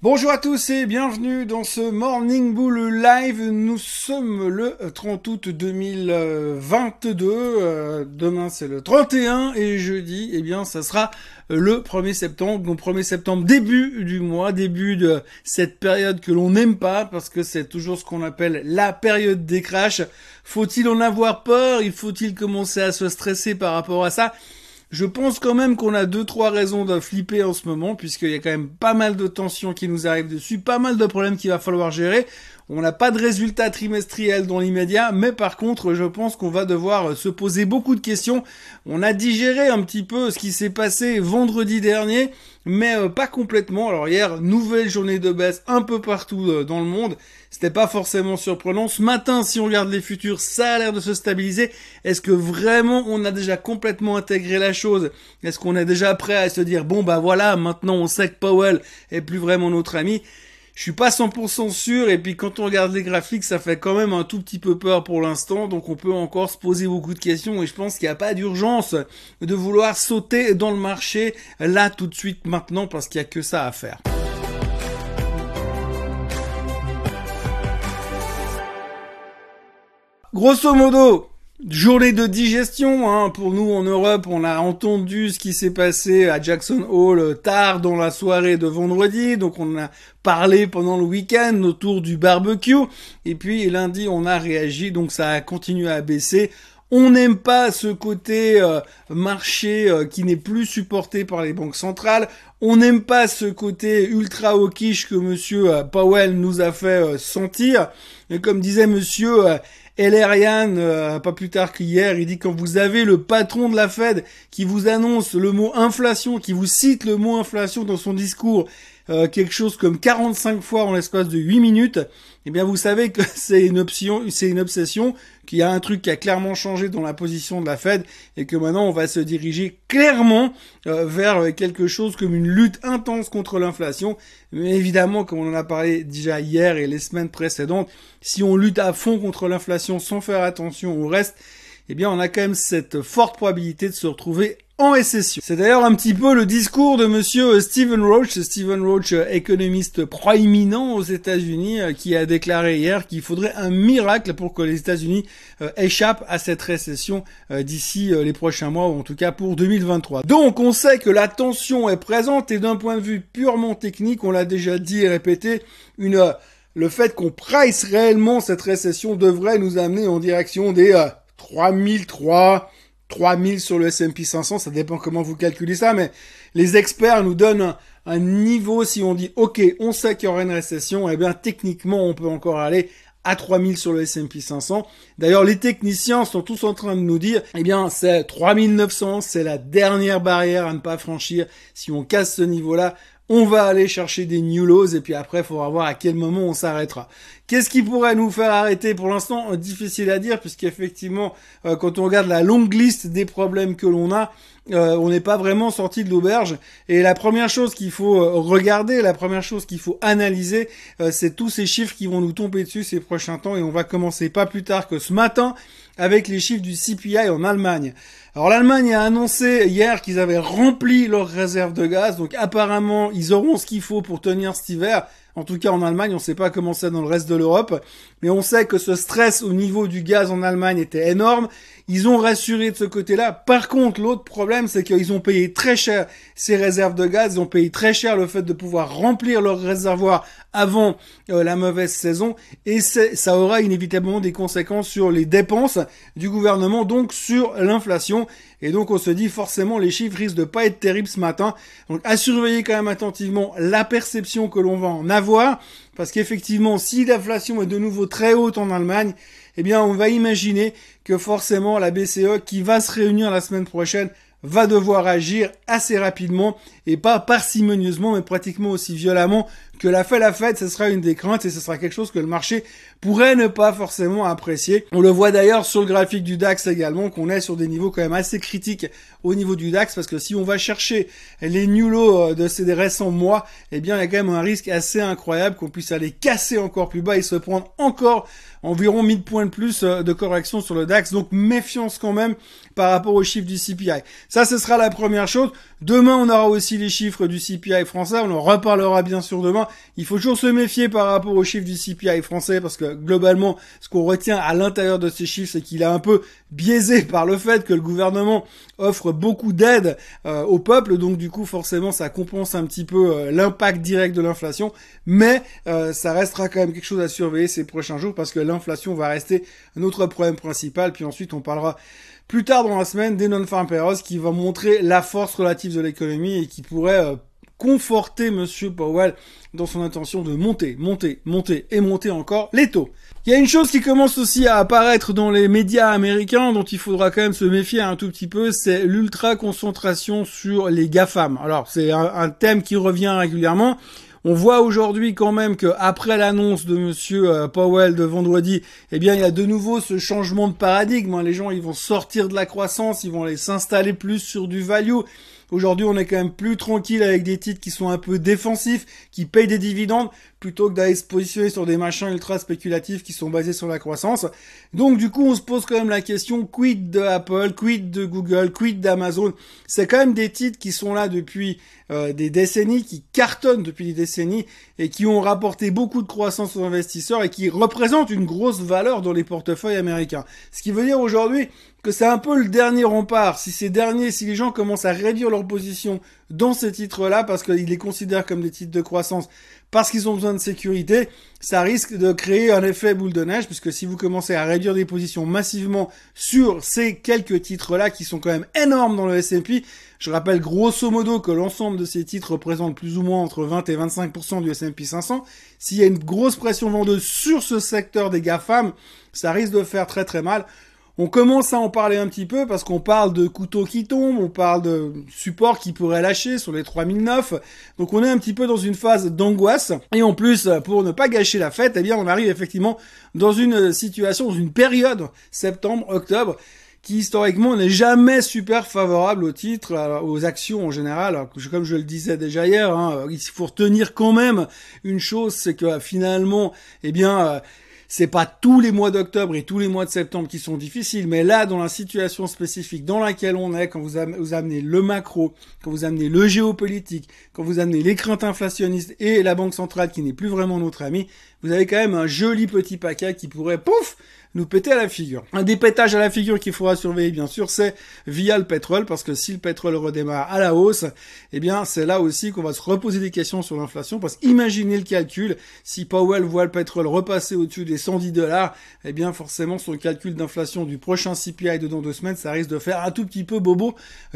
Bonjour à tous et bienvenue dans ce Morning Bull Live. Nous sommes le 30 août 2022. Euh, demain c'est le 31 et jeudi, eh bien, ça sera le 1er septembre. Donc 1er septembre, début du mois, début de cette période que l'on n'aime pas parce que c'est toujours ce qu'on appelle la période des crashs. Faut-il en avoir peur? Il faut-il commencer à se stresser par rapport à ça? Je pense quand même qu'on a deux trois raisons de flipper en ce moment puisqu'il y a quand même pas mal de tensions qui nous arrivent dessus, pas mal de problèmes qu'il va falloir gérer. On n'a pas de résultats trimestriels dans l'immédiat, mais par contre, je pense qu'on va devoir se poser beaucoup de questions. On a digéré un petit peu ce qui s'est passé vendredi dernier, mais euh, pas complètement. Alors hier, nouvelle journée de baisse un peu partout euh, dans le monde. C'était pas forcément surprenant. Ce matin, si on regarde les futurs, ça a l'air de se stabiliser. Est-ce que vraiment on a déjà complètement intégré la chose? Est-ce qu'on est déjà prêt à se dire bon bah voilà, maintenant on sait que Powell est plus vraiment notre ami? Je suis pas 100% sûr et puis quand on regarde les graphiques, ça fait quand même un tout petit peu peur pour l'instant, donc on peut encore se poser beaucoup de questions et je pense qu'il n'y a pas d'urgence de vouloir sauter dans le marché là tout de suite maintenant parce qu'il y a que ça à faire. Grosso modo, Journée de digestion, hein. pour nous en Europe, on a entendu ce qui s'est passé à Jackson Hall euh, tard dans la soirée de vendredi, donc on a parlé pendant le week-end autour du barbecue, et puis lundi on a réagi, donc ça a continué à baisser. On n'aime pas ce côté euh, marché euh, qui n'est plus supporté par les banques centrales. On n'aime pas ce côté ultra hawkish que monsieur Powell nous a fait sentir. Et comme disait monsieur Elerian, euh, pas plus tard qu'hier, il dit quand vous avez le patron de la Fed qui vous annonce le mot inflation, qui vous cite le mot inflation dans son discours, euh, quelque chose comme 45 fois en l'espace de 8 minutes, eh bien vous savez que c'est une option, c'est une obsession, qu'il y a un truc qui a clairement changé dans la position de la Fed et que maintenant on va se diriger clairement euh, vers quelque chose comme une lutte intense contre l'inflation. Mais évidemment, comme on en a parlé déjà hier et les semaines précédentes, si on lutte à fond contre l'inflation sans faire attention au reste, eh bien on a quand même cette forte probabilité de se retrouver en récession. C'est d'ailleurs un petit peu le discours de monsieur Stephen Roach, Stephen Roach, économiste proéminent aux États-Unis, euh, qui a déclaré hier qu'il faudrait un miracle pour que les États-Unis euh, échappent à cette récession euh, d'ici les prochains mois, ou en tout cas pour 2023. Donc on sait que la tension est présente et d'un point de vue purement technique, on l'a déjà dit et répété, le fait qu'on price réellement cette récession devrait nous amener en direction des 3003 3000 sur le S&P 500, ça dépend comment vous calculez ça, mais les experts nous donnent un, niveau, si on dit, ok, on sait qu'il y aura une récession, eh bien, techniquement, on peut encore aller à 3000 sur le S&P 500. D'ailleurs, les techniciens sont tous en train de nous dire, eh bien, c'est 3900, c'est la dernière barrière à ne pas franchir. Si on casse ce niveau-là, on va aller chercher des new lows et puis après, il faudra voir à quel moment on s'arrêtera. Qu'est-ce qui pourrait nous faire arrêter? Pour l'instant, difficile à dire puisqu'effectivement, euh, quand on regarde la longue liste des problèmes que l'on a, euh, on n'est pas vraiment sorti de l'auberge. Et la première chose qu'il faut euh, regarder, la première chose qu'il faut analyser, c'est tous ces chiffres qui vont nous tomber dessus ces prochains temps. Et on va commencer pas plus tard que ce matin avec les chiffres du CPI en Allemagne. Alors l'Allemagne a annoncé hier qu'ils avaient rempli leurs réserves de gaz, donc apparemment ils auront ce qu'il faut pour tenir cet hiver. En tout cas en Allemagne, on ne sait pas comment c'est dans le reste de l'Europe, mais on sait que ce stress au niveau du gaz en Allemagne était énorme. Ils ont rassuré de ce côté-là. Par contre, l'autre problème, c'est qu'ils ont payé très cher ces réserves de gaz, ils ont payé très cher le fait de pouvoir remplir leurs réservoirs avant euh, la mauvaise saison, et ça aura inévitablement des conséquences sur les dépenses du gouvernement, donc sur l'inflation. Et donc on se dit forcément les chiffres risquent de pas être terribles ce matin. Donc à surveiller quand même attentivement la perception que l'on va en avoir, parce qu'effectivement si l'inflation est de nouveau très haute en Allemagne, eh bien on va imaginer que forcément la BCE qui va se réunir la semaine prochaine va devoir agir assez rapidement et pas parcimonieusement mais pratiquement aussi violemment que la fait la fête, ce sera une des craintes et ce sera quelque chose que le marché pourrait ne pas forcément apprécier. On le voit d'ailleurs sur le graphique du DAX également qu'on est sur des niveaux quand même assez critiques au niveau du DAX parce que si on va chercher les new lows euh, de ces récents mois, eh bien il y a quand même un risque assez incroyable qu'on puisse aller casser encore plus bas et se prendre encore environ 1000 points de plus euh, de correction sur le DAX. Donc méfiance quand même par rapport aux chiffres du CPI. Ça, ce sera la première chose. Demain, on aura aussi les chiffres du CPI français. On en reparlera bien sûr demain. Il faut toujours se méfier par rapport aux chiffres du CPI français parce que globalement, ce qu'on retient à l'intérieur de ces chiffres, c'est qu'il est un peu biaisé par le fait que le gouvernement offre beaucoup d'aide euh, au peuple. Donc du coup, forcément, ça compense un petit peu euh, l'impact direct de l'inflation. Mais euh, ça restera quand même quelque chose à surveiller ces prochains jours parce que l'inflation va rester notre problème principal. Puis ensuite, on parlera plus tard dans la semaine des non-farm payrolls qui va montrer la force relative de l'économie et qui pourrait euh, conforter Monsieur Powell dans son intention de monter, monter, monter et monter encore les taux. Il y a une chose qui commence aussi à apparaître dans les médias américains dont il faudra quand même se méfier un tout petit peu, c'est l'ultra concentration sur les GAFAM. Alors c'est un, thème qui revient régulièrement. On voit aujourd'hui quand même que après l'annonce de Monsieur euh, Powell de vendredi, eh bien il y a de nouveau ce changement de paradigme. Hein. Les gens ils vont sortir de la croissance, ils vont aller s'installer plus sur du value. Aujourd'hui, on est quand même plus tranquille avec des titres qui sont un peu défensifs, qui payent des dividendes, plutôt que d'aller se positionner sur des machins ultra spéculatifs qui sont basés sur la croissance. Donc du coup, on se pose quand même la question, quid de Apple, quid de Google, quid d'Amazon? C'est quand même des titres qui sont là depuis euh, des décennies, qui cartonnent depuis des décennies et qui ont rapporté beaucoup de croissance aux investisseurs et qui représentent une grosse valeur dans les portefeuilles américains. Ce qui veut dire aujourd'hui c'est un peu le dernier rempart. Si ces derniers, si les gens commencent à réduire leur position dans ces titres-là, parce qu'ils les considèrent comme des titres de croissance, parce qu'ils ont besoin de sécurité, ça risque de créer un effet boule de neige, puisque si vous commencez à réduire des positions massivement sur ces quelques titres-là, qui sont quand même énormes dans le S&P, je rappelle grosso modo que l'ensemble de ces titres représente plus ou moins entre 20 et 25% du S&P 500. S'il y a une grosse pression vendeuse sur ce secteur des GAFAM, ça risque de faire très très mal. On commence à en parler un petit peu parce qu'on parle de couteaux qui tombent, on parle de supports qui pourraient lâcher sur les 3009. Donc on est un petit peu dans une phase d'angoisse. Et en plus, pour ne pas gâcher la fête, eh bien on arrive effectivement dans une situation, dans une période septembre, octobre qui historiquement n'est jamais super favorable au titre, aux actions en général. comme je le disais déjà hier, hein, il faut retenir quand même une chose, c'est que finalement, eh bien, euh, c'est pas tous les mois d'octobre et tous les mois de septembre qui sont difficiles, mais là, dans la situation spécifique dans laquelle on est, quand vous, amenez le macro, quand vous amenez le géopolitique, quand vous amenez les craintes inflationnistes et la banque centrale qui n'est plus vraiment notre ami, vous avez quand même un joli petit paquet qui pourrait, pouf, nous péter à la figure. Un des pétages à la figure qu'il faudra surveiller, bien sûr, c'est via le pétrole, parce que si le pétrole redémarre à la hausse, eh bien, c'est là aussi qu'on va se reposer des questions sur l'inflation, parce qu'imaginez le calcul, si Powell voit le pétrole repasser au-dessus des 110 dollars, eh bien, forcément, son calcul d'inflation du prochain CPI de dans deux semaines, ça risque de faire un tout petit peu bobo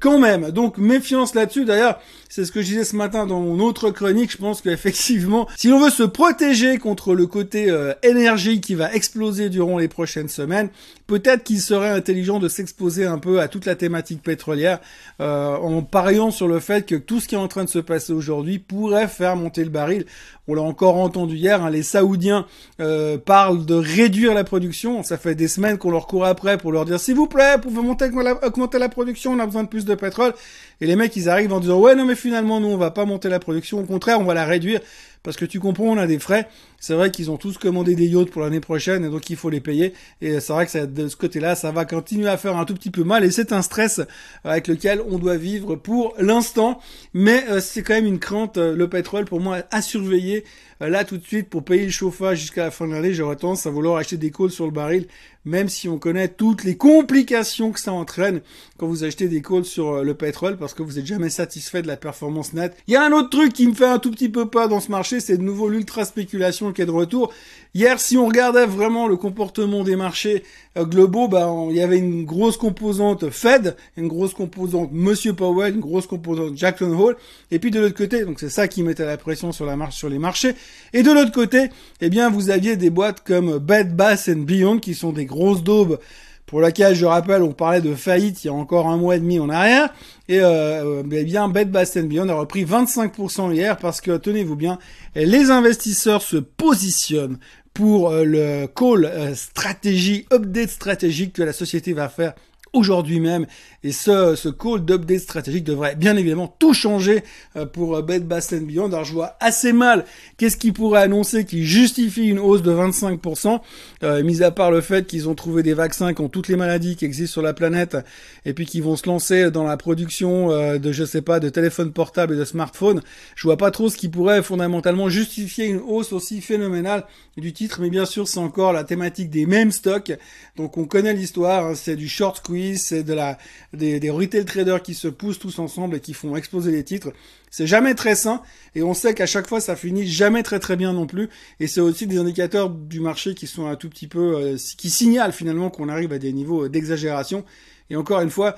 quand même. Donc, méfiance là-dessus. D'ailleurs, c'est ce que je disais ce matin dans mon autre chronique. Je pense qu'effectivement, si l'on veut se protéger contre le côté euh, énergie qui va exploser durant les prochaines semaines. Peut-être qu'il serait intelligent de s'exposer un peu à toute la thématique pétrolière euh, en pariant sur le fait que tout ce qui est en train de se passer aujourd'hui pourrait faire monter le baril. On l'a encore entendu hier, hein, les Saoudiens euh, parlent de réduire la production. Ça fait des semaines qu'on leur court après pour leur dire s'il vous plaît, pouvez monter, augmenter la production, on a besoin de plus de pétrole. Et les mecs, ils arrivent en disant ouais non mais finalement nous on va pas monter la production, au contraire on va la réduire parce que tu comprends, on a des frais. C'est vrai qu'ils ont tous commandé des yachts pour l'année prochaine et donc il faut les payer. Et c'est vrai que ça, de ce côté-là, ça va continuer à faire un tout petit peu mal et c'est un stress avec lequel on doit vivre pour l'instant. Mais euh, c'est quand même une crainte, euh, le pétrole pour moi à surveiller euh, là tout de suite pour payer le chauffage jusqu'à la fin de l'année. J'aurais tendance à vouloir acheter des calls sur le baril, même si on connaît toutes les complications que ça entraîne quand vous achetez des calls sur le pétrole parce que vous êtes jamais satisfait de la performance nette. Il y a un autre truc qui me fait un tout petit peu peur dans ce marché c'est de nouveau l'ultra spéculation qui est de retour. Hier, si on regardait vraiment le comportement des marchés euh, globaux, bah, il y avait une grosse composante Fed, une grosse composante Monsieur Powell, une grosse composante Jackson Hole, et puis de l'autre côté, donc c'est ça qui mettait la pression sur la marche sur les marchés. Et de l'autre côté, eh bien, vous aviez des boîtes comme Bed Bath and Beyond qui sont des grosses daubes pour laquelle, je rappelle, on parlait de faillite il y a encore un mois et demi en arrière. Et euh, eh bien, Bed Beyond a repris 25% hier parce que, tenez-vous bien, les investisseurs se positionnent pour euh, le call euh, stratégie, update stratégique que la société va faire aujourd'hui même. Et ce, ce call d'update stratégique devrait bien évidemment tout changer euh, pour euh, Bed Bath Beyond. Alors je vois assez mal qu'est-ce qui pourrait annoncer qui justifie une hausse de 25%, euh, mis à part le fait qu'ils ont trouvé des vaccins contre toutes les maladies qui existent sur la planète et puis qui vont se lancer dans la production euh, de, je sais pas, de téléphones portables et de smartphones. Je vois pas trop ce qui pourrait fondamentalement justifier une hausse aussi phénoménale du titre, mais bien sûr c'est encore la thématique des mêmes stocks. Donc on connaît l'histoire, hein, c'est du short squeeze, c'est de la des, retail traders qui se poussent tous ensemble et qui font exploser les titres. C'est jamais très sain et on sait qu'à chaque fois ça finit jamais très très bien non plus. Et c'est aussi des indicateurs du marché qui sont un tout petit peu euh, qui signalent finalement qu'on arrive à des niveaux d'exagération. Et encore une fois,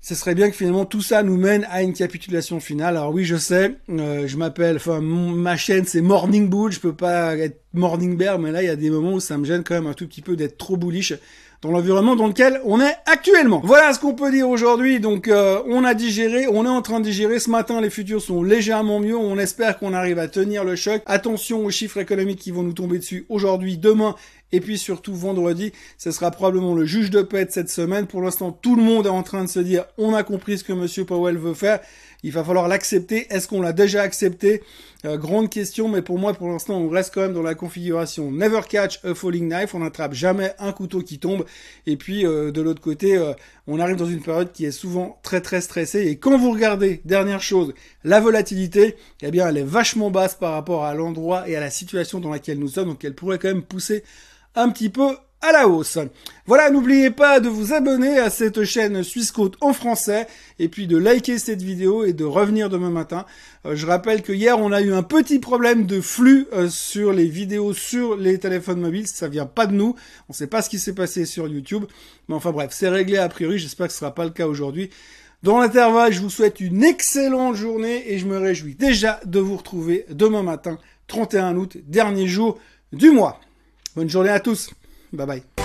ce serait bien que finalement tout ça nous mène à une capitulation finale. Alors oui, je sais, euh, je m'appelle, enfin ma chaîne c'est Morning Bull, je peux pas être Morning Bear, mais là il y a des moments où ça me gêne quand même un tout petit peu d'être trop bullish dans l'environnement dans lequel on est actuellement. Voilà ce qu'on peut dire aujourd'hui. Donc euh, on a digéré, on est en train de digérer. Ce matin, les futurs sont légèrement mieux. On espère qu'on arrive à tenir le choc. Attention aux chiffres économiques qui vont nous tomber dessus aujourd'hui, demain et puis surtout vendredi, ce sera probablement le juge de paix de cette semaine. Pour l'instant, tout le monde est en train de se dire on a compris ce que Monsieur Powell veut faire. Il va falloir l'accepter. Est-ce qu'on l'a déjà accepté? Euh, Grande question, mais pour moi, pour l'instant, on reste quand même dans la configuration never catch a falling knife. On n'attrape jamais un couteau qui tombe. Et puis euh, de l'autre côté, euh, on arrive dans une période qui est souvent très très stressée. Et quand vous regardez, dernière chose, la volatilité, eh bien, elle est vachement basse par rapport à l'endroit et à la situation dans laquelle nous sommes. Donc, elle pourrait quand même pousser un petit peu à la hausse. Voilà, n'oubliez pas de vous abonner à cette chaîne Suisse Côte en français et puis de liker cette vidéo et de revenir demain matin. Euh, je rappelle que hier on a eu un petit problème de flux euh, sur les vidéos sur les téléphones mobiles, ça vient pas de nous. On sait pas ce qui s'est passé sur YouTube, mais enfin bref, c'est réglé a priori, j'espère que ce sera pas le cas aujourd'hui. Dans l'intervalle, je vous souhaite une excellente journée et je me réjouis déjà de vous retrouver demain matin, 31 août, dernier jour du mois. Bonne journée à tous. Bye bye.